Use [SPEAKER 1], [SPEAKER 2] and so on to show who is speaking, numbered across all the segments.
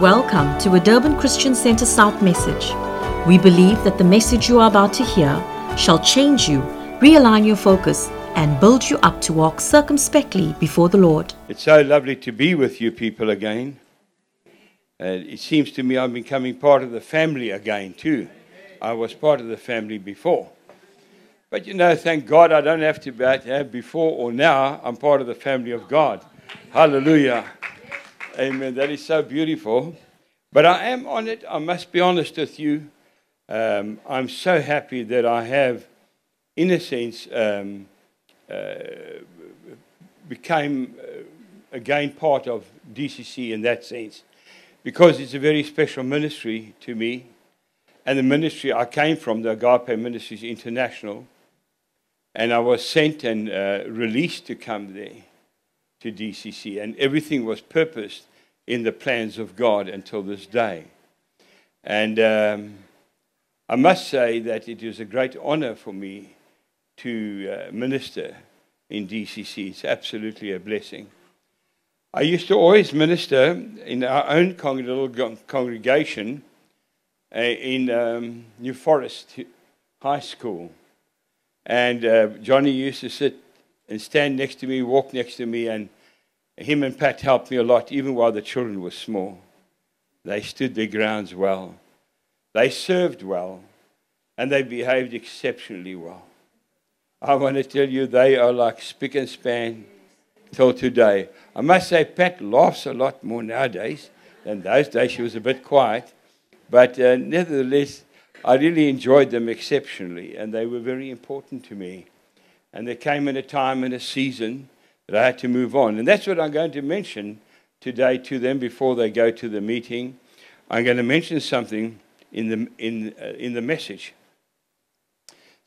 [SPEAKER 1] Welcome to a Durban Christian Center South message. We believe that the message you are about to hear shall change you, realign your focus, and build you up to walk circumspectly before the Lord.
[SPEAKER 2] It's so lovely to be with you people again. It seems to me I'm becoming part of the family again, too. I was part of the family before. But you know, thank God I don't have to have before or now. I'm part of the family of God. Hallelujah. Amen. That is so beautiful. But I am on it. I must be honest with you. Um, I'm so happy that I have, in a sense, um, uh, became uh, again part of DCC in that sense, because it's a very special ministry to me, and the ministry I came from, the Agape Ministries International, and I was sent and uh, released to come there to DCC, and everything was purposed in the plans of God until this day. And um, I must say that it is a great honor for me to uh, minister in DCC. It's absolutely a blessing. I used to always minister in our own little congregation uh, in um, New Forest High School. And uh, Johnny used to sit and stand next to me, walk next to me, and him and Pat helped me a lot, even while the children were small. They stood their grounds well. They served well. And they behaved exceptionally well. I want to tell you, they are like spick and span till today. I must say, Pat laughs a lot more nowadays than those days. She was a bit quiet. But uh, nevertheless, I really enjoyed them exceptionally, and they were very important to me. And there came in a time and a season I had to move on. And that's what I'm going to mention today to them before they go to the meeting. I'm going to mention something in the, in, uh, in the message.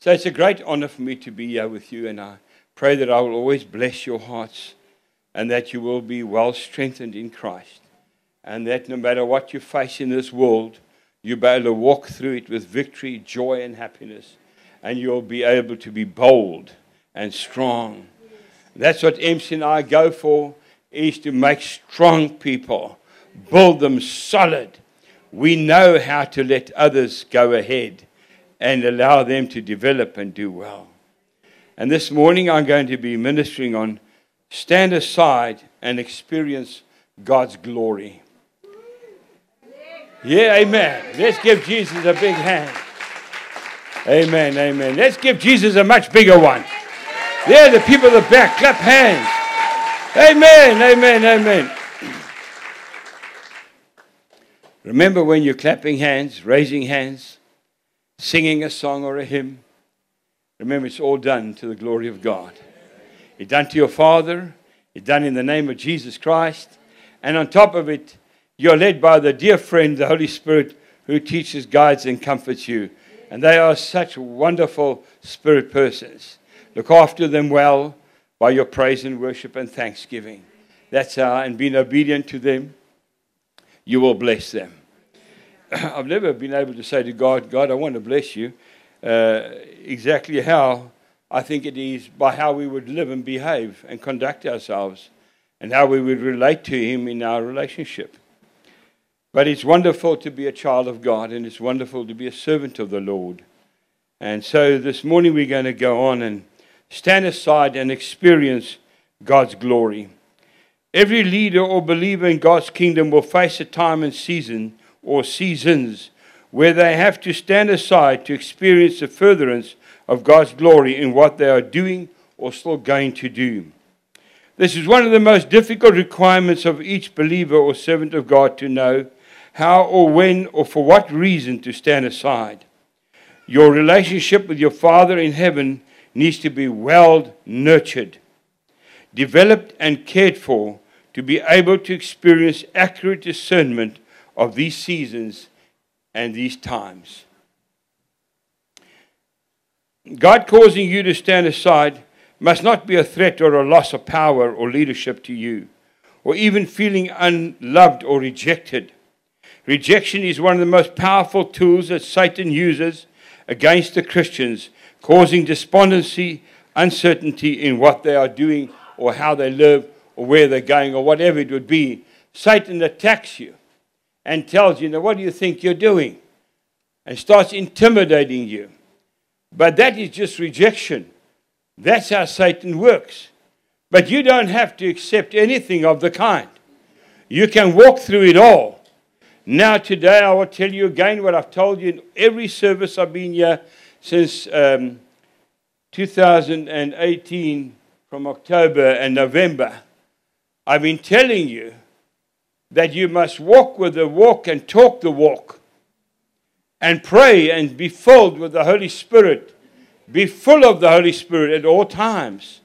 [SPEAKER 2] So it's a great honor for me to be here with you, and I pray that I will always bless your hearts and that you will be well strengthened in Christ. And that no matter what you face in this world, you'll be able to walk through it with victory, joy, and happiness. And you'll be able to be bold and strong that's what MC and I go for, is to make strong people, build them solid. We know how to let others go ahead and allow them to develop and do well. And this morning I'm going to be ministering on stand aside and experience God's glory. Yeah, amen. Let's give Jesus a big hand. Amen, amen. Let's give Jesus a much bigger one. There, the people at the back, clap hands. Amen, amen, amen. Remember when you're clapping hands, raising hands, singing a song or a hymn? Remember, it's all done to the glory of God. It's done to your Father, it's done in the name of Jesus Christ. And on top of it, you're led by the dear friend, the Holy Spirit, who teaches, guides, and comforts you. And they are such wonderful spirit persons. Look after them well by your praise and worship and thanksgiving. That's how, and being obedient to them, you will bless them. I've never been able to say to God, God, I want to bless you. Uh, exactly how I think it is by how we would live and behave and conduct ourselves and how we would relate to Him in our relationship. But it's wonderful to be a child of God and it's wonderful to be a servant of the Lord. And so this morning we're going to go on and stand aside and experience God's glory. Every leader or believer in God's kingdom will face a time and season or seasons where they have to stand aside to experience the furtherance of God's glory in what they are doing or still going to do. This is one of the most difficult requirements of each believer or servant of God to know how or when or for what reason to stand aside. Your relationship with your Father in heaven needs to be well nurtured, developed, and cared for to be able to experience accurate discernment of these seasons and these times. God causing you to stand aside must not be a threat or a loss of power or leadership to you, or even feeling unloved or rejected. Rejection is one of the most powerful tools that Satan uses against the Christians causing despondency, uncertainty in what they are doing or how they live or where they're going or whatever it would be. Satan attacks you and tells you, now, what do you think you're doing? And starts intimidating you. But that is just rejection. That's how Satan works. But you don't have to accept anything of the kind. You can walk through it all. Now, today, I will tell you again what I've told you in every service I've been here since um, 2018, from October and November. I've been telling you that you must walk with the walk and talk the walk, and pray and be filled with the Holy Spirit. Be full of the Holy Spirit at all times,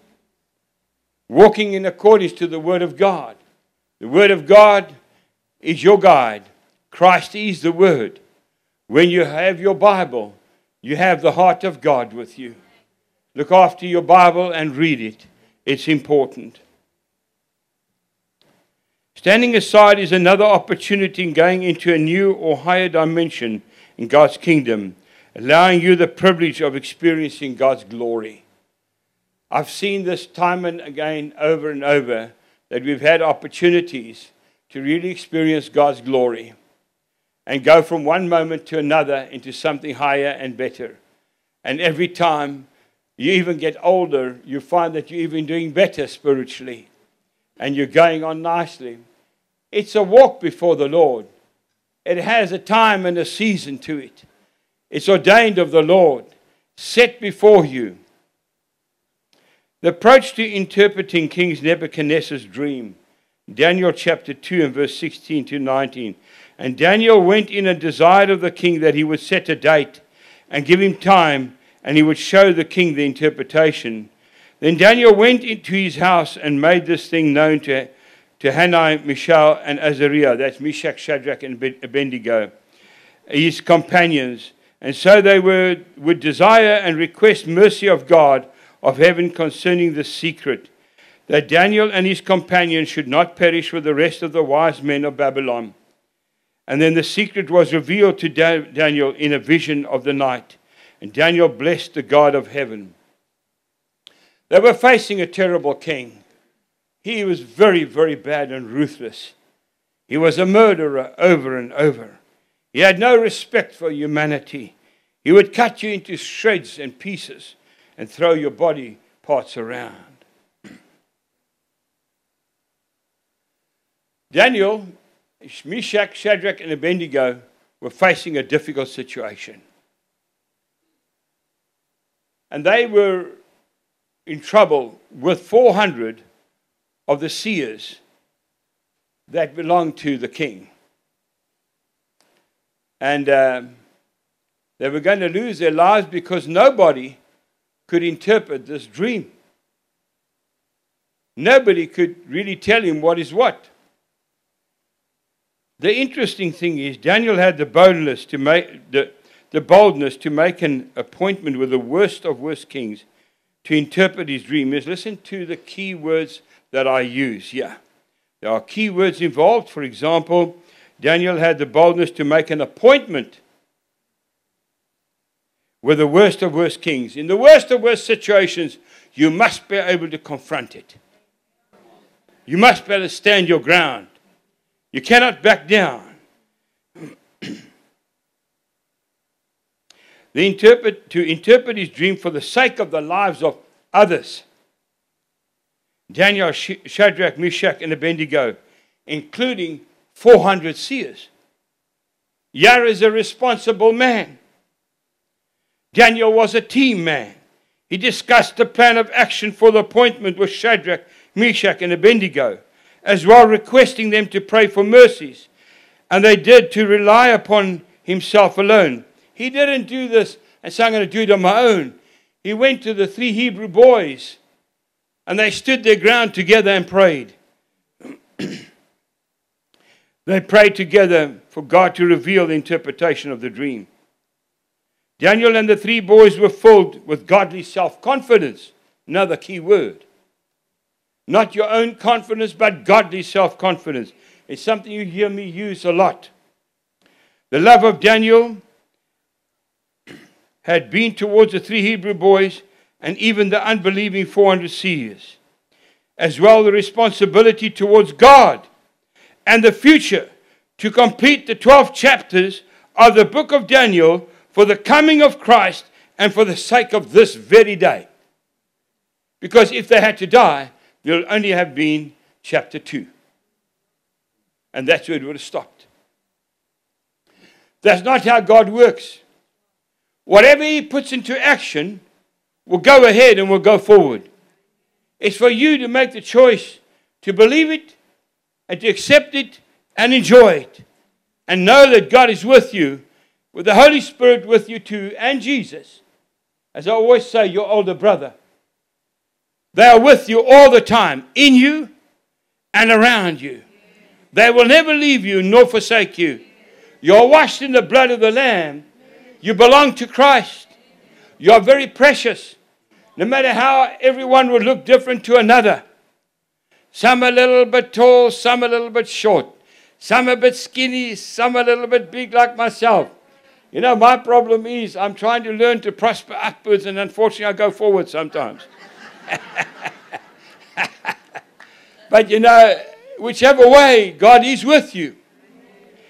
[SPEAKER 2] walking in accordance to the Word of God. The Word of God is your guide. Christ is the Word. When you have your Bible, you have the heart of God with you. Look after your Bible and read it. It's important. Standing aside is another opportunity in going into a new or higher dimension in God's kingdom, allowing you the privilege of experiencing God's glory. I've seen this time and again over and over that we've had opportunities to really experience God's glory and go from one moment to another into something higher and better. And every time you even get older, you find that you're even doing better spiritually and you're going on nicely. It's a walk before the Lord. It has a time and a season to it. It's ordained of the Lord, set before you. The approach to interpreting King Nebuchadnezzar's dream, Daniel chapter 2 and verse 16 to 19. And Daniel went in and desired of the king that he would set a date and give him time, and he would show the king the interpretation. Then Daniel went into his house and made this thing known to to Hanai, Mishael, and Azariah, that's Meshach, Shadrach, and Abednego, his companions. And so they were, would desire and request mercy of God of heaven concerning the secret, that Daniel and his companions should not perish with the rest of the wise men of Babylon. And then the secret was revealed to Daniel in a vision of the night. And Daniel blessed the God of heaven. They were facing a terrible king. He was very, very bad and ruthless. He was a murderer over and over. He had no respect for humanity. He would cut you into shreds and pieces and throw your body parts around. Daniel, Meshach, Shadrach, and Abednego were facing a difficult situation. And they were in trouble with 400 of the seers that belonged to the king. And uh, they were going to lose their lives because nobody could interpret this dream. Nobody could really tell him what is what. The interesting thing is, Daniel had the boldness to make the, the boldness to make an appointment with the worst of worst kings to interpret his dream. Is listen to the key words that I use here. There are key words involved. For example, Daniel had the boldness to make an appointment with the worst of worst kings. In the worst of worst situations, you must be able to confront it. You must be able to stand your ground. You cannot back down. the interpret, to interpret his dream for the sake of the lives of others. Daniel, Shadrach, Meshach, and Abednego, including 400 seers. Yah is a responsible man. Daniel was a team man. He discussed the plan of action for the appointment with Shadrach, Meshach, and Abednego, as well requesting them to pray for mercies. And they did to rely upon himself alone. He didn't do this and say, I'm going to do it on my own. He went to the three Hebrew boys and they stood their ground together and prayed. they prayed together for God to reveal the interpretation of the dream. Daniel and the three boys were filled with godly self confidence. Another key word. Not your own confidence, but godly self confidence. It's something you hear me use a lot. The love of Daniel had been towards the three Hebrew boys and even the unbelieving 400 seers, as well the responsibility towards God and the future to complete the 12 chapters of the book of Daniel for the coming of Christ and for the sake of this very day. Because if they had to die, would only have been chapter 2. And that's where it would have stopped. That's not how God works. Whatever He puts into action will go ahead and will go forward. It's for you to make the choice to believe it and to accept it and enjoy it. And know that God is with you, with the Holy Spirit with you too, and Jesus. As I always say, your older brother. They are with you all the time, in you and around you. They will never leave you nor forsake you. You're washed in the blood of the Lamb. You belong to Christ. You're very precious. No matter how everyone will look different to another. Some a little bit tall, some a little bit short. Some a bit skinny, some a little bit big like myself. You know, my problem is I'm trying to learn to prosper upwards, and unfortunately, I go forward sometimes. but you know, whichever way, God is with you.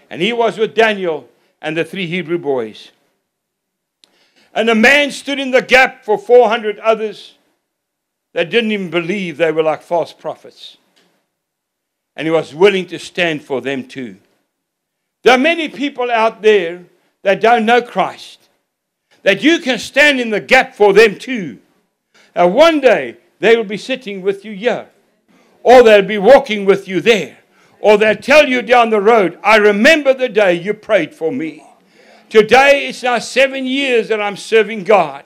[SPEAKER 2] And He was with Daniel and the three Hebrew boys. And a man stood in the gap for 400 others that didn't even believe they were like false prophets. And he was willing to stand for them too. There are many people out there that don't know Christ, that you can stand in the gap for them too. And one day they will be sitting with you here, or they'll be walking with you there, or they'll tell you down the road, I remember the day you prayed for me. Today it's now seven years that I'm serving God.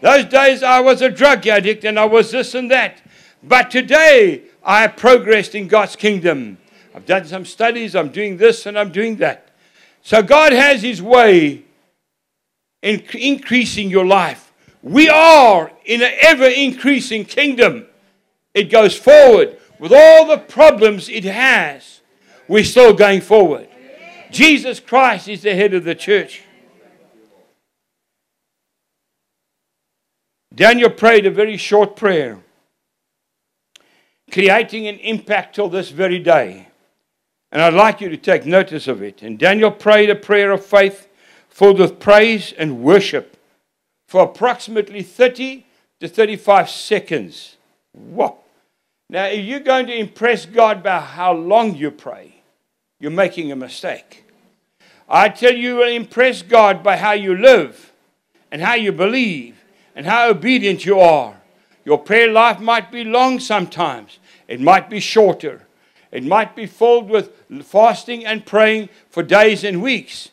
[SPEAKER 2] Those days I was a drug addict and I was this and that. But today I have progressed in God's kingdom. I've done some studies, I'm doing this and I'm doing that. So God has His way in increasing your life. We are in an ever increasing kingdom. It goes forward with all the problems it has. We're still going forward. Jesus Christ is the head of the church. Daniel prayed a very short prayer, creating an impact till this very day. And I'd like you to take notice of it. And Daniel prayed a prayer of faith filled with praise and worship for approximately 30 to 35 seconds. Wow. Now, if you're going to impress God by how long you pray, you're making a mistake. I tell you, you will impress God by how you live and how you believe and how obedient you are. Your prayer life might be long sometimes, it might be shorter. It might be filled with fasting and praying for days and weeks.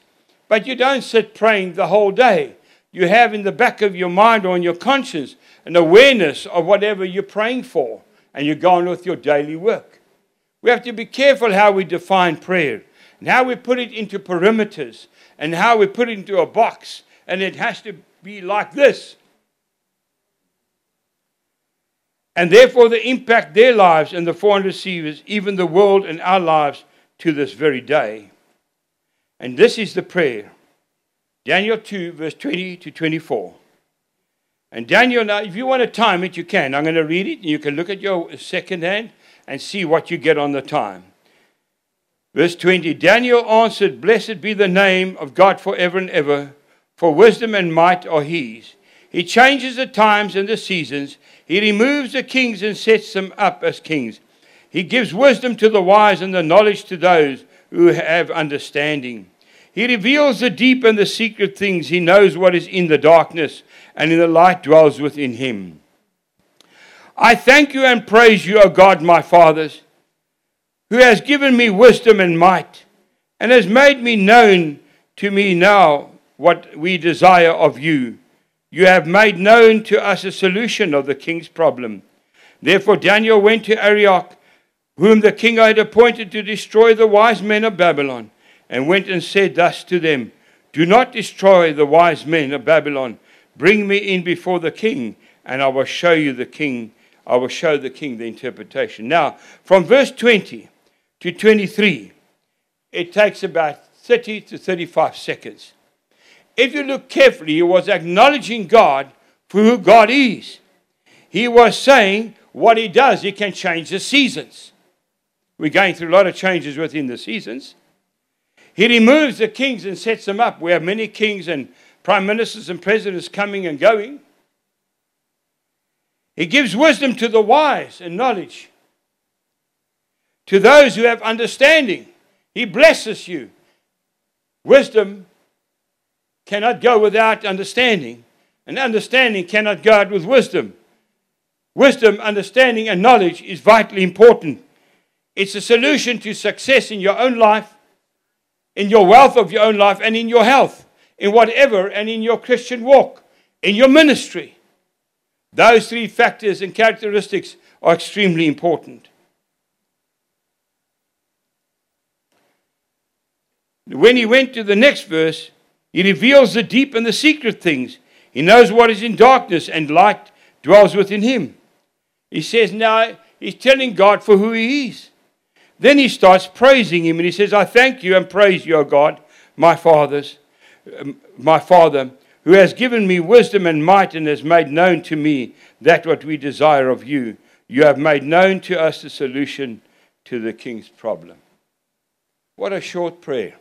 [SPEAKER 2] But you don't sit praying the whole day. You have in the back of your mind or in your conscience an awareness of whatever you're praying for, and you go on with your daily work. We have to be careful how we define prayer and how we put it into perimeters and how we put it into a box, and it has to be like this. and therefore they impact their lives and the foreign receivers, even the world and our lives to this very day. And this is the prayer Daniel 2, verse 20 to 24. And Daniel, now, if you want to time it, you can. I'm going to read it, and you can look at your second hand and see what you get on the time. Verse 20 Daniel answered, Blessed be the name of God forever and ever, for wisdom and might are his. He changes the times and the seasons. He removes the kings and sets them up as kings. He gives wisdom to the wise and the knowledge to those who have understanding. He reveals the deep and the secret things. He knows what is in the darkness, and in the light dwells within him. I thank you and praise you, O God, my fathers, who has given me wisdom and might, and has made me known to me now what we desire of you you have made known to us a solution of the king's problem. Therefore, Daniel went to Arioch, whom the king had appointed to destroy the wise men of Babylon, and went and said thus to them Do not destroy the wise men of Babylon. Bring me in before the king, and I will show you the king. I will show the king the interpretation. Now, from verse 20 to 23, it takes about 30 to 35 seconds if you look carefully, he was acknowledging God for who God is. He was saying what he does, he can change the seasons. We're going through a lot of changes within the seasons. He removes the kings and sets them up. We have many kings and prime ministers and presidents coming and going. He gives wisdom to the wise and knowledge. To those who have understanding, He blesses you. Wisdom cannot go without understanding, and understanding cannot go out with wisdom. Wisdom, understanding, and knowledge is vitally important. It's a solution to success in your own life, in your wealth of your own life, and in your health, in whatever, and in your Christian walk, in your ministry. Those three factors and characteristics are extremely important. When he went to the next verse, he reveals the deep and the secret things. He knows what is in darkness, and light dwells within him. He says now he's telling God for who he is. Then he starts praising him and he says, I thank you and praise you, O God, my fathers, um, my Father, who has given me wisdom and might and has made known to me that what we desire of you. You have made known to us the solution to the king's problem. What a short prayer,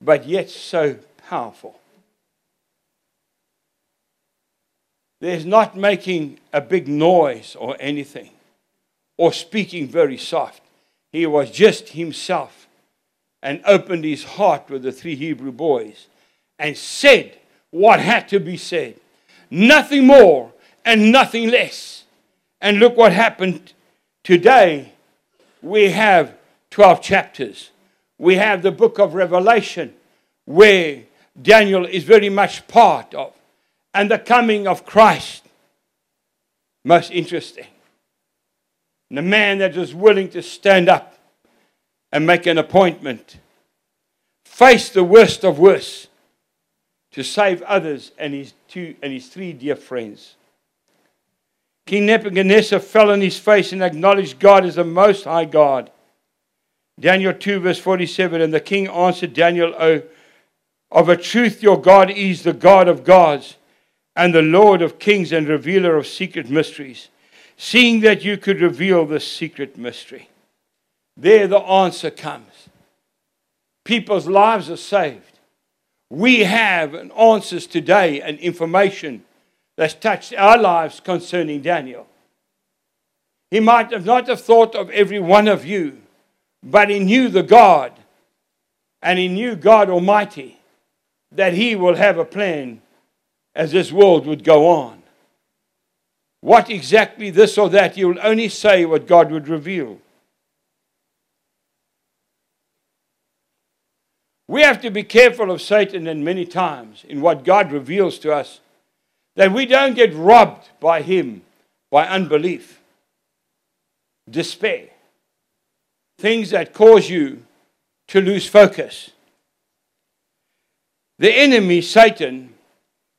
[SPEAKER 2] but yet so powerful. There's not making a big noise or anything or speaking very soft. He was just himself and opened his heart with the three Hebrew boys and said what had to be said. Nothing more and nothing less. And look what happened today. We have 12 chapters. We have the book of Revelation where Daniel is very much part of. And the coming of Christ. Most interesting. And a man that is willing to stand up and make an appointment, face the worst of worst, to save others and his two and his three dear friends. King Nebuchadnezzar fell on his face and acknowledged God as the most high God. Daniel 2, verse 47 And the king answered Daniel, O, of a truth, your God is the God of gods and the Lord of kings and revealer of secret mysteries seeing that you could reveal the secret mystery. There the answer comes. People's lives are saved. We have answers today and information that's touched our lives concerning Daniel. He might have not have thought of every one of you, but he knew the God, and he knew God Almighty, that he will have a plan as this world would go on. What exactly this or that, you will only say what God would reveal. We have to be careful of Satan and many times in what God reveals to us that we don't get robbed by him by unbelief, despair, things that cause you to lose focus. The enemy, Satan,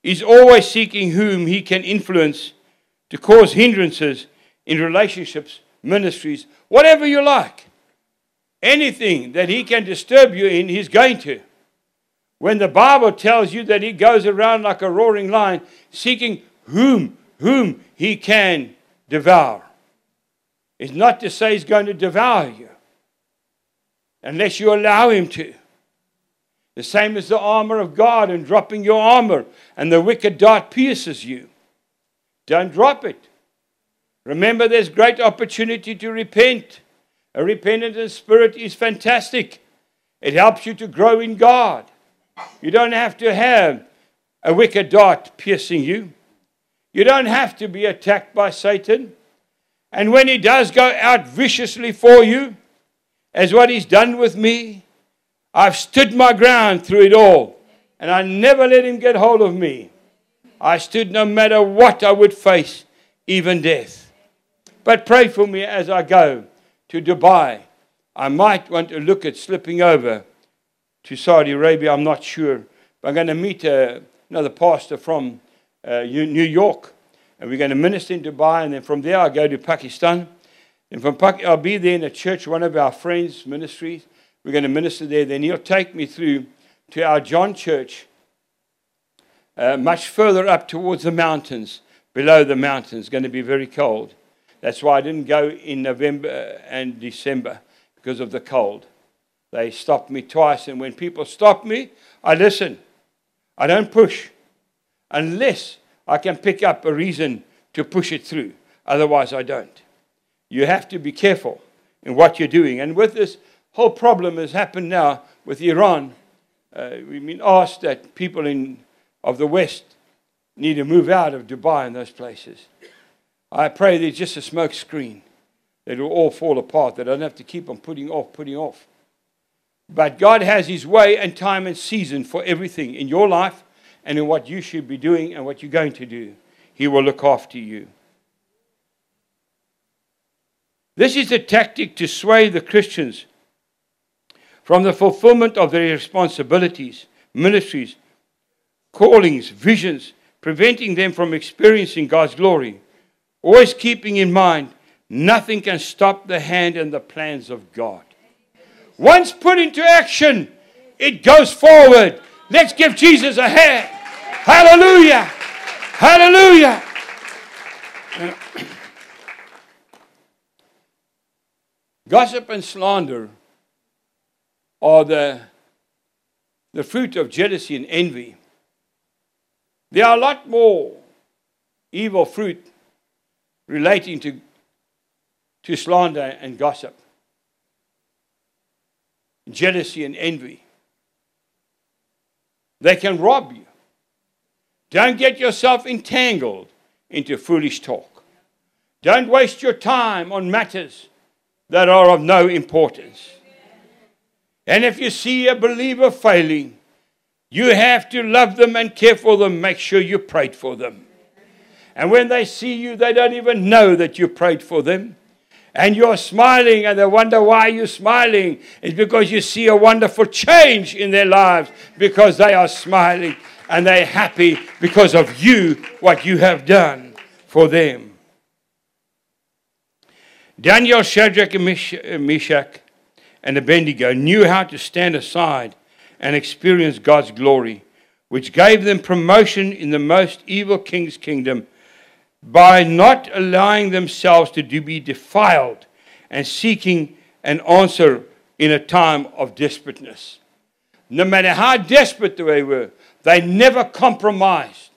[SPEAKER 2] is always seeking whom he can influence to cause hindrances in relationships, ministries, whatever you like. Anything that he can disturb you in, he's going to. When the Bible tells you that he goes around like a roaring lion, seeking whom, whom he can devour. It's not to say he's going to devour you unless you allow him to. The same as the armor of God and dropping your armor, and the wicked dart pierces you. Don't drop it. Remember, there's great opportunity to repent. A repentant spirit is fantastic. It helps you to grow in God. You don't have to have a wicked dart piercing you. You don't have to be attacked by Satan. And when he does go out viciously for you, as what he's done with me, I've stood my ground through it all. And I never let him get hold of me. I stood no matter what I would face, even death. But pray for me as I go to Dubai. I might want to look at slipping over to Saudi Arabia, I'm not sure. But I'm going to meet uh, another pastor from uh, New York, and we're going to minister in Dubai, and then from there I'll go to Pakistan. And from Pakistan, I'll be there in a church, one of our friends' ministries. We're going to minister there. Then he'll take me through to our John Church uh, much further up towards the mountains, below the mountains, going to be very cold. That's why I didn't go in November and December because of the cold. They stopped me twice, and when people stop me, I listen. I don't push unless I can pick up a reason to push it through. Otherwise, I don't. You have to be careful in what you're doing. And with this whole problem has happened now with Iran, uh, we've been asked that people in, of the West need to move out of Dubai and those places. I pray there's just a smoke screen. It will all fall apart. They don't have to keep on putting off, putting off. But God has His way and time and season for everything in your life and in what you should be doing and what you're going to do. He will look after you. This is a tactic to sway the Christians from the fulfillment of their responsibilities, ministries, callings, visions, preventing them from experiencing God's glory. Always keeping in mind, nothing can stop the hand and the plans of God. Once put into action, it goes forward. Let's give Jesus a hand. Hallelujah! Hallelujah! Gossip and slander are the, the fruit of jealousy and envy. There are a lot more evil fruit relating to, to slander and gossip, jealousy and envy. They can rob you. Don't get yourself entangled into foolish talk. Don't waste your time on matters that are of no importance. And if you see a believer failing, you have to love them and care for them. Make sure you prayed for them. And when they see you, they don't even know that you prayed for them. And you're smiling, and they wonder why you're smiling. It's because you see a wonderful change in their lives because they are smiling and they're happy because of you, what you have done for them. Daniel, Shadrach, and Meshach, and Abednego knew how to stand aside and experienced God's glory, which gave them promotion in the most evil king's kingdom by not allowing themselves to be defiled and seeking an answer in a time of desperateness. No matter how desperate they were, they never compromised.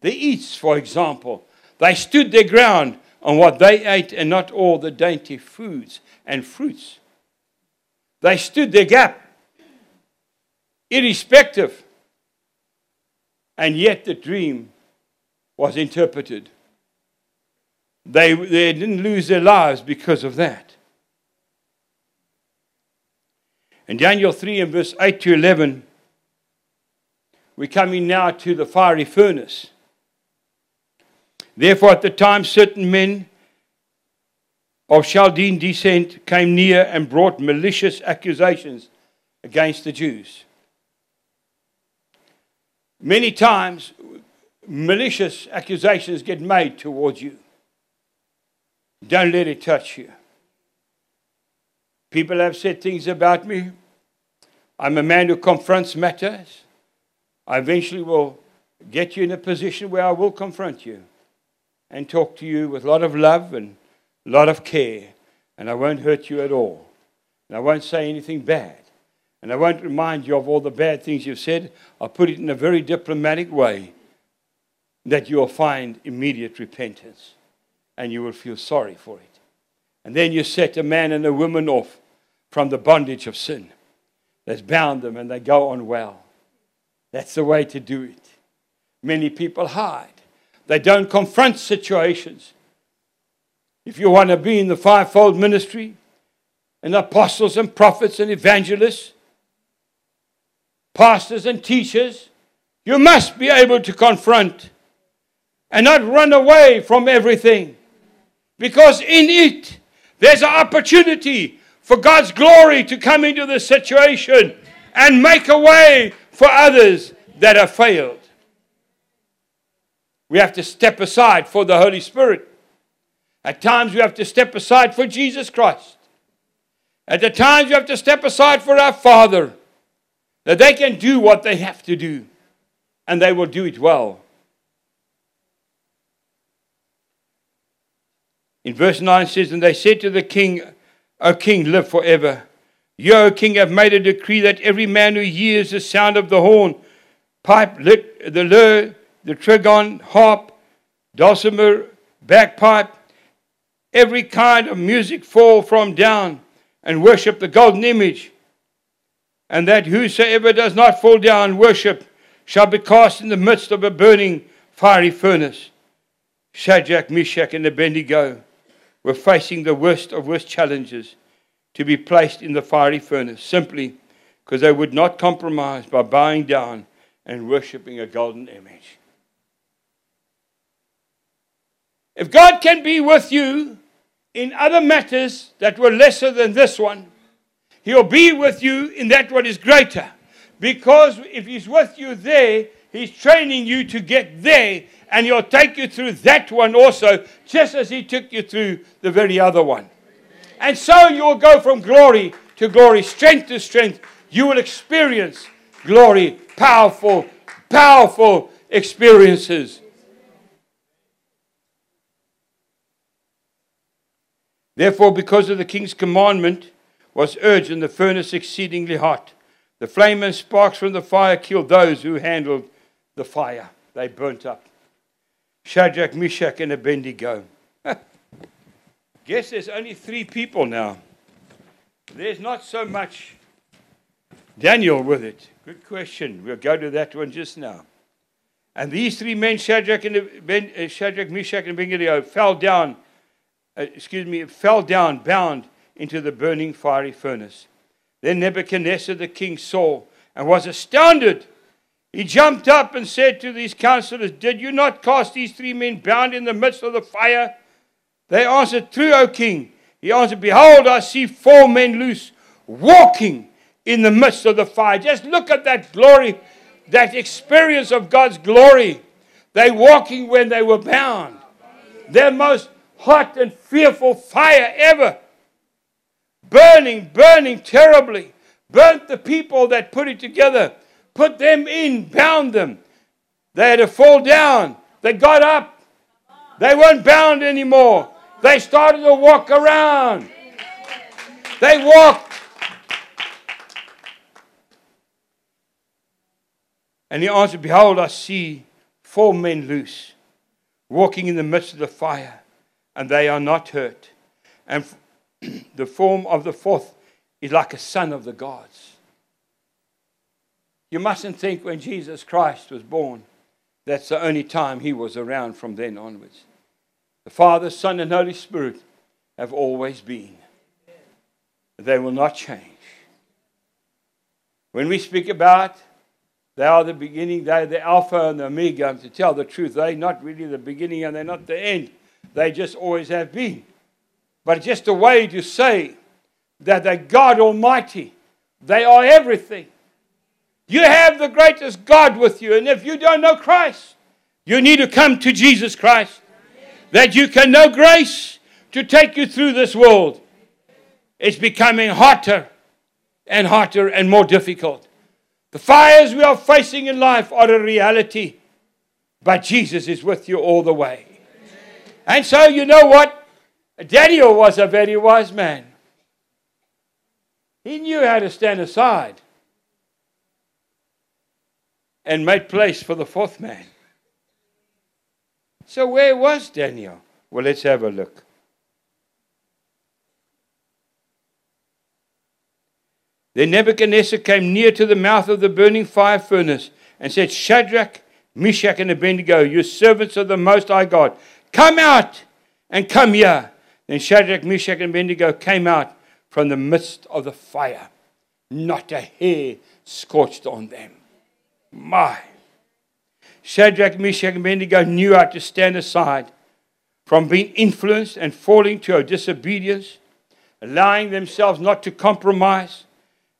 [SPEAKER 2] The eats, for example, they stood their ground on what they ate and not all the dainty foods and fruits. They stood their gap, irrespective. And yet the dream was interpreted. They, they didn't lose their lives because of that. In Daniel 3 and verse 8 to 11, we're coming now to the fiery furnace. Therefore, at the time, certain men of Chaldean descent came near and brought malicious accusations against the Jews. Many times, malicious accusations get made towards you. Don't let it touch you. People have said things about me. I'm a man who confronts matters. I eventually will get you in a position where I will confront you and talk to you with a lot of love and a lot of care, and I won't hurt you at all. And I won't say anything bad. And I won't remind you of all the bad things you've said. I'll put it in a very diplomatic way that you'll find immediate repentance and you will feel sorry for it. And then you set a man and a woman off from the bondage of sin that's bound them and they go on well. That's the way to do it. Many people hide, they don't confront situations. If you want to be in the fivefold ministry, and apostles and prophets and evangelists, pastors and teachers, you must be able to confront and not run away from everything. Because in it, there's an opportunity for God's glory to come into the situation and make a way for others that have failed. We have to step aside for the Holy Spirit. At times, we have to step aside for Jesus Christ. At the times, we have to step aside for our Father, that they can do what they have to do, and they will do it well. In verse 9 says, And they said to the king, O king, live forever. You, O king, have made a decree that every man who hears the sound of the horn, pipe, lit, the lyre, the trigon, harp, dulcimer, bagpipe, every kind of music fall from down and worship the golden image, and that whosoever does not fall down and worship shall be cast in the midst of a burning fiery furnace. Shadrach, Meshach, and Abednego were facing the worst of worst challenges to be placed in the fiery furnace simply because they would not compromise by bowing down and worshipping a golden image. If God can be with you in other matters that were lesser than this one, He'll be with you in that what is greater. Because if He's with you there, He's training you to get there, and He'll take you through that one also, just as He took you through the very other one. And so you'll go from glory to glory, strength to strength. You will experience glory, powerful, powerful experiences. Therefore, because of the king's commandment, was urged the furnace exceedingly hot. The flame and sparks from the fire killed those who handled the fire. They burnt up. Shadrach, Meshach, and Abednego. Guess there's only three people now. There's not so much Daniel with it. Good question. We'll go to that one just now. And these three men, Shadrach, and uh, Shadrach Meshach, and Abednego, fell down uh, excuse me, fell down bound into the burning fiery furnace. Then Nebuchadnezzar the king saw and was astounded. He jumped up and said to these counselors, Did you not cast these three men bound in the midst of the fire? They answered, True, O king. He answered, Behold, I see four men loose, walking in the midst of the fire. Just look at that glory, that experience of God's glory. They walking when they were bound. Their most hot and fearful fire ever. Burning, burning terribly. Burnt the people that put it together, put them in, bound them. They had to fall down. They got up. They weren't bound anymore. They started to walk around. They walked. And he answered, Behold, I see four men loose, walking in the midst of the fire and they are not hurt. And the form of the fourth is like a son of the gods. You mustn't think when Jesus Christ was born, that's the only time he was around from then onwards. The Father, Son, and Holy Spirit have always been. They will not change. When we speak about they are the beginning, they're the Alpha and the Omega, and to tell the truth, they're not really the beginning and they're not the end. They just always have been. But it's just a way to say that they're God Almighty. They are everything. You have the greatest God with you. And if you don't know Christ, you need to come to Jesus Christ. That you can know grace to take you through this world. It's becoming hotter and hotter and more difficult. The fires we are facing in life are a reality, but Jesus is with you all the way. And so, you know what? Daniel was a very wise man. He knew how to stand aside and make place for the fourth man. So, where was Daniel? Well, let's have a look. Then Nebuchadnezzar came near to the mouth of the burning fire furnace and said, Shadrach, Meshach, and Abednego, you servants of the Most High God, Come out and come here. Then Shadrach, Meshach, and Abednego came out from the midst of the fire. Not a hair scorched on them. My. Shadrach, Meshach, and Abednego knew how to stand aside from being influenced and falling to a disobedience, allowing themselves not to compromise,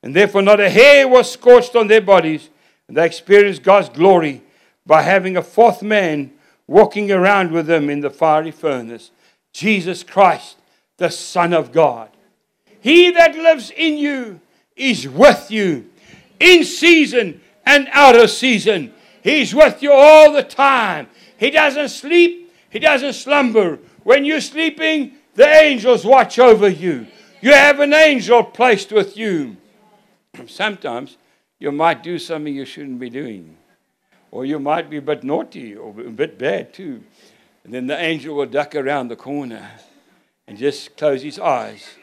[SPEAKER 2] and therefore not a hair was scorched on their bodies. And they experienced God's glory by having a fourth man walking around with them in the fiery furnace. Jesus Christ, the Son of God. He that lives in you is with you in season and out of season. He's with you all the time. He doesn't sleep, He doesn't slumber. When you're sleeping, the angels watch over you. You have an angel placed with you. Sometimes you might do something you shouldn't be doing. Or you might be a bit naughty or a bit bad too. And then the angel will duck around the corner and just close his eyes.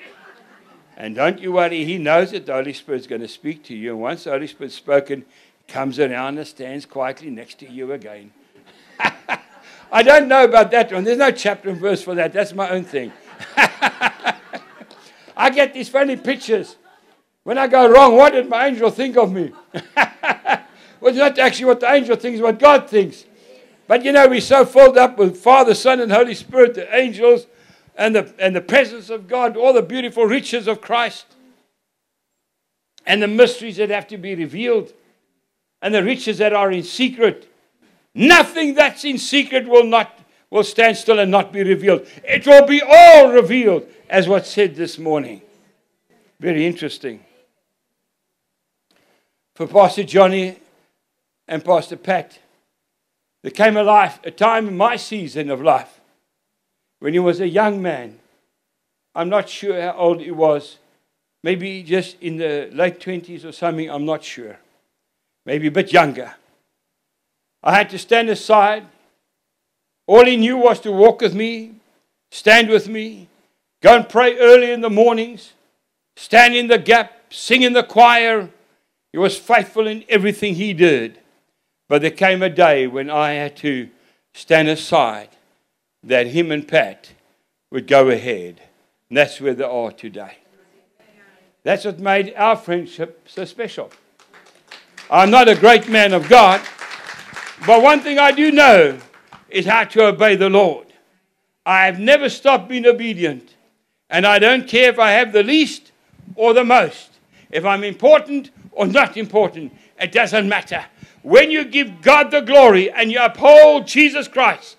[SPEAKER 2] And don't you worry, he knows that the Holy Spirit's going to speak to you. And once the Holy Spirit's spoken, comes around and stands quietly next to you again. I don't know about that one. There's no chapter and verse for that. That's my own thing. I get these funny pictures. When I go wrong, what did my angel think of me? well, it's not actually what the angel thinks, what God thinks. But you know, we're so filled up with Father, Son, and Holy Spirit, the angels, and the, and the presence of God, all the beautiful riches of Christ, and the mysteries that have to be revealed, and the riches that are in secret. Nothing that's in secret will not will stand still and not be revealed. It will be all revealed, as was said this morning. Very interesting. For Pastor Johnny and Pastor Pat, there came a life, a time in my season of life when he was a young man. I'm not sure how old he was. Maybe just in the late 20s or something, I'm not sure. Maybe a bit younger. I had to stand aside. All he knew was to walk with me, stand with me, go and pray early in the mornings, stand in the gap, sing in the choir. He was faithful in everything he did. But there came a day when I had to stand aside that him and Pat would go ahead. And that's where they are today. That's what made our friendship so special. I'm not a great man of God, but one thing I do know is how to obey the Lord. I have never stopped being obedient, and I don't care if I have the least or the most, if I'm important or not important, it doesn't matter. When you give God the glory and you uphold Jesus Christ,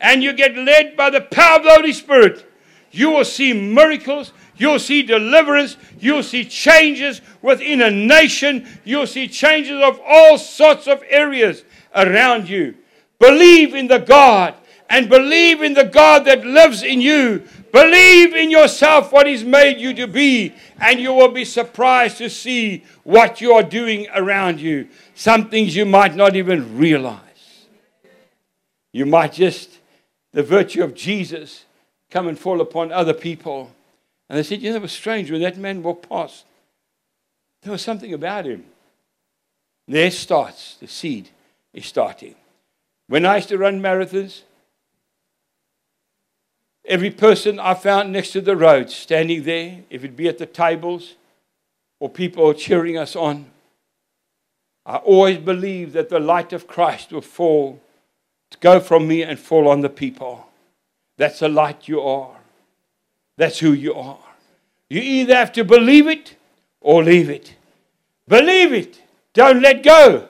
[SPEAKER 2] and you get led by the power of the Holy Spirit, you will see miracles, you'll see deliverance, you'll see changes within a nation, you'll see changes of all sorts of areas around you. Believe in the God and believe in the God that lives in you. Believe in yourself what He's made you to be, and you will be surprised to see what you are doing around you. Some things you might not even realize. You might just the virtue of Jesus come and fall upon other people. And they said, You know, it was strange when that man walked past. There was something about him. There starts the seed is starting. When I used to run marathons, every person I found next to the road standing there, if it be at the tables or people cheering us on, I always believed that the light of Christ will fall to go from me and fall on the people. That's the light you are. That's who you are. You either have to believe it or leave it. Believe it. Don't let go.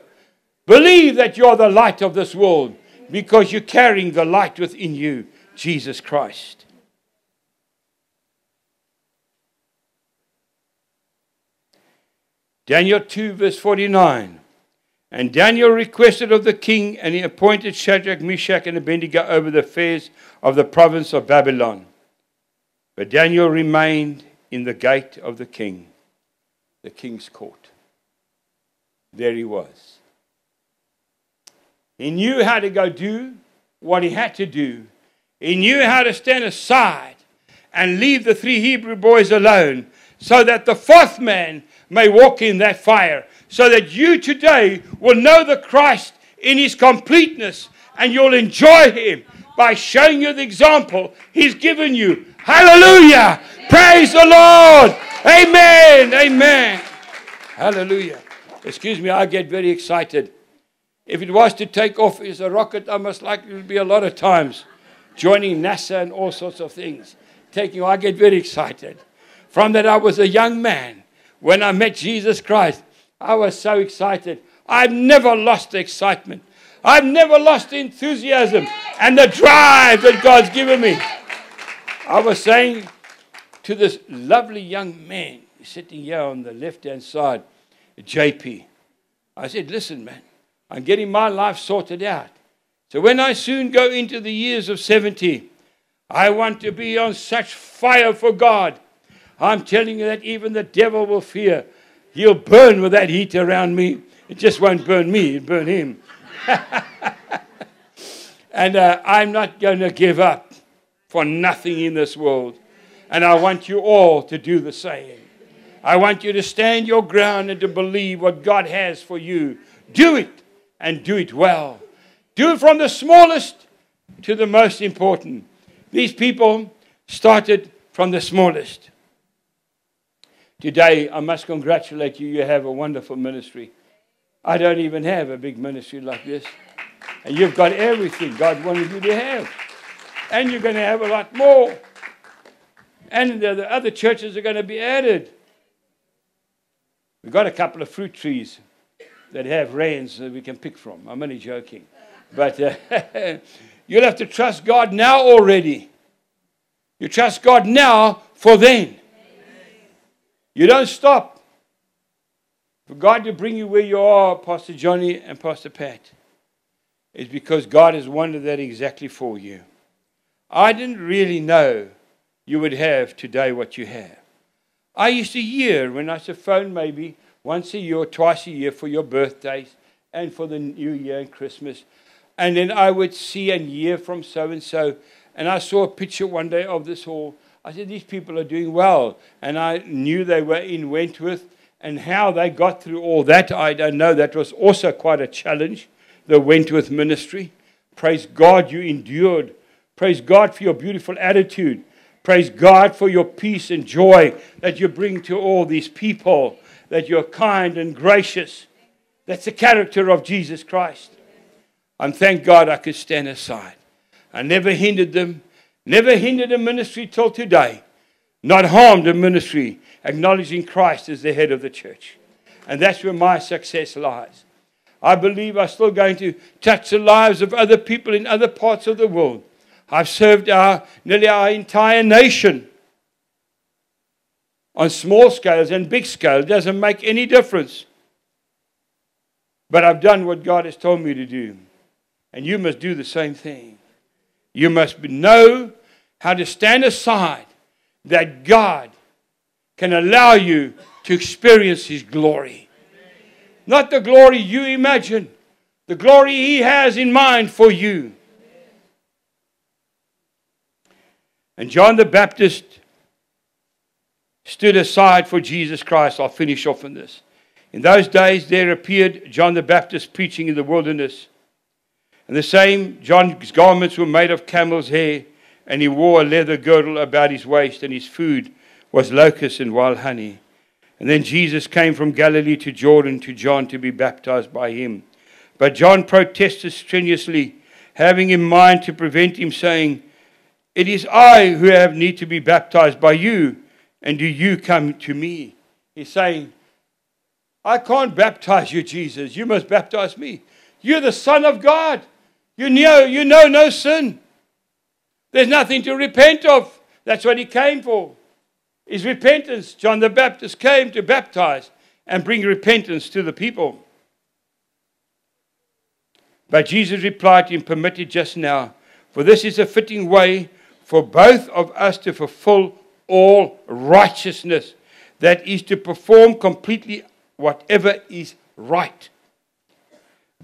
[SPEAKER 2] Believe that you're the light of this world because you're carrying the light within you, Jesus Christ. Daniel 2, verse 49. And Daniel requested of the king, and he appointed Shadrach, Meshach, and Abednego over the affairs of the province of Babylon. But Daniel remained in the gate of the king, the king's court. There he was. He knew how to go do what he had to do. He knew how to stand aside and leave the three Hebrew boys alone so that the fourth man may walk in that fire so that you today will know the Christ in his completeness and you'll enjoy him by showing you the example he's given you. Hallelujah! Praise the Lord! Amen! Amen! Hallelujah. Excuse me, I get very excited. If it was to take off as a rocket, I must likely be a lot of times joining NASA and all sorts of things. Taking, I get very excited. From that, I was a young man when I met Jesus Christ. I was so excited. I've never lost the excitement. I've never lost the enthusiasm and the drive that God's given me. I was saying to this lovely young man sitting here on the left hand side, JP, I said, Listen, man, I'm getting my life sorted out. So when I soon go into the years of 70, I want to be on such fire for God. I'm telling you that even the devil will fear. He'll burn with that heat around me. It just won't burn me, it'll burn him. and uh, I'm not going to give up for nothing in this world. And I want you all to do the same. I want you to stand your ground and to believe what God has for you. Do it and do it well. Do it from the smallest to the most important. These people started from the smallest. Today, I must congratulate you. You have a wonderful ministry. I don't even have a big ministry like this. And you've got everything God wanted you to have. And you're going to have a lot more. And the other churches are going to be added. We've got a couple of fruit trees that have rains that we can pick from. I'm only joking. But uh, you'll have to trust God now already. You trust God now for then. You don't stop. For God to bring you where you are, Pastor Johnny and Pastor Pat, is because God has wanted that exactly for you. I didn't really know you would have today what you have. I used to hear when I used phone maybe once a year or twice a year for your birthdays and for the New Year and Christmas. And then I would see and hear from so and so. And I saw a picture one day of this hall. I said, These people are doing well. And I knew they were in Wentworth. And how they got through all that, I don't know. That was also quite a challenge, the Wentworth ministry. Praise God, you endured. Praise God for your beautiful attitude. Praise God for your peace and joy that you bring to all these people, that you're kind and gracious. That's the character of Jesus Christ. And thank God I could stand aside. I never hindered them, never hindered a ministry till today, not harmed a ministry, acknowledging Christ as the head of the church. And that's where my success lies. I believe I'm still going to touch the lives of other people in other parts of the world I've served our, nearly our entire nation on small scales and big scale. It doesn't make any difference. But I've done what God has told me to do. And you must do the same thing. You must know how to stand aside that God can allow you to experience His glory. Not the glory you imagine, the glory He has in mind for you. And John the Baptist stood aside for Jesus Christ. I'll finish off on this. In those days, there appeared John the Baptist preaching in the wilderness. And the same John's garments were made of camel's hair, and he wore a leather girdle about his waist, and his food was locusts and wild honey. And then Jesus came from Galilee to Jordan to John to be baptized by him. But John protested strenuously, having in mind to prevent him, saying, it is I who have need to be baptized by you, and do you come to me? He's saying, I can't baptize you, Jesus. You must baptize me. You're the Son of God. You know, you know no sin. There's nothing to repent of. That's what he came for. Is repentance. John the Baptist came to baptize and bring repentance to the people. But Jesus replied to him, Permitted just now, for this is a fitting way for both of us to fulfill all righteousness, that is, to perform completely whatever is right.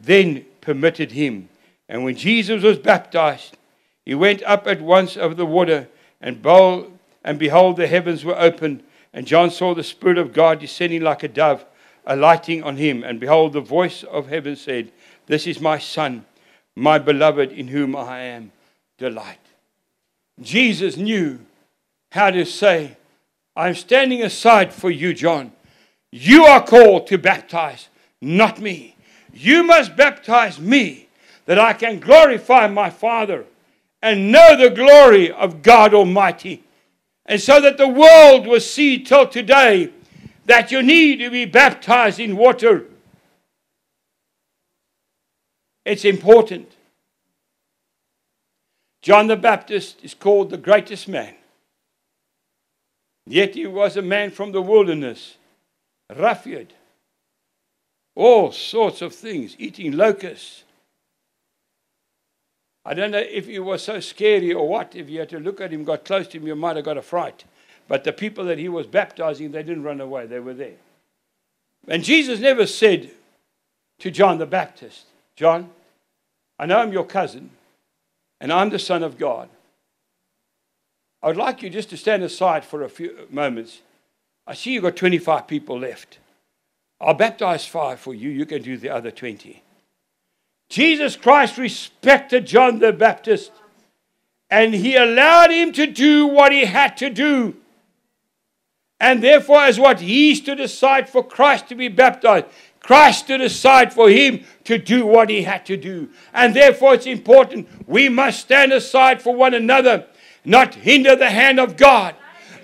[SPEAKER 2] Then permitted him. And when Jesus was baptized, he went up at once over the water, and, bold, and behold, the heavens were opened, and John saw the Spirit of God descending like a dove, alighting on him. And behold, the voice of heaven said, This is my Son, my beloved, in whom I am delight. Jesus knew how to say, I'm standing aside for you, John. You are called to baptize, not me. You must baptize me that I can glorify my Father and know the glory of God Almighty. And so that the world will see till today that you need to be baptized in water. It's important. John the Baptist is called the greatest man. Yet he was a man from the wilderness, ruffian, all sorts of things, eating locusts. I don't know if he was so scary or what. If you had to look at him, got close to him, you might have got a fright. But the people that he was baptizing, they didn't run away, they were there. And Jesus never said to John the Baptist, John, I know I'm your cousin, and I'm the Son of God. I would like you just to stand aside for a few moments. I see you've got 25 people left. I'll baptize five for you. You can do the other 20. Jesus Christ respected John the Baptist and he allowed him to do what he had to do. And therefore, as what he stood aside for Christ to be baptized, Christ stood aside for him to do what he had to do. And therefore, it's important we must stand aside for one another, not hinder the hand of God,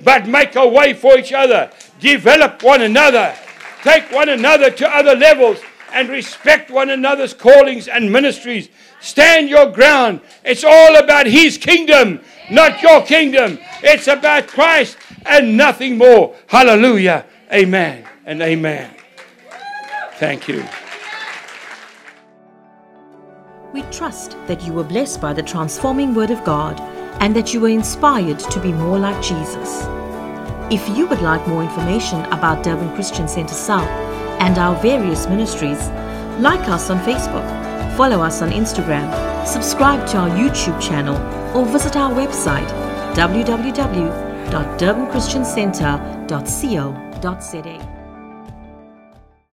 [SPEAKER 2] but make a way for each other, develop one another, take one another to other levels, and respect one another's callings and ministries. Stand your ground. It's all about his kingdom, not your kingdom. It's about Christ and nothing more. Hallelujah. Amen and amen. Thank you.
[SPEAKER 1] We trust that you were blessed by the transforming Word of God and that you were inspired to be more like Jesus. If you would like more information about Durban Christian Centre South and our various ministries, like us on Facebook, follow us on Instagram, subscribe to our YouTube channel, or visit our website www.durbanchristiancentre.co.za.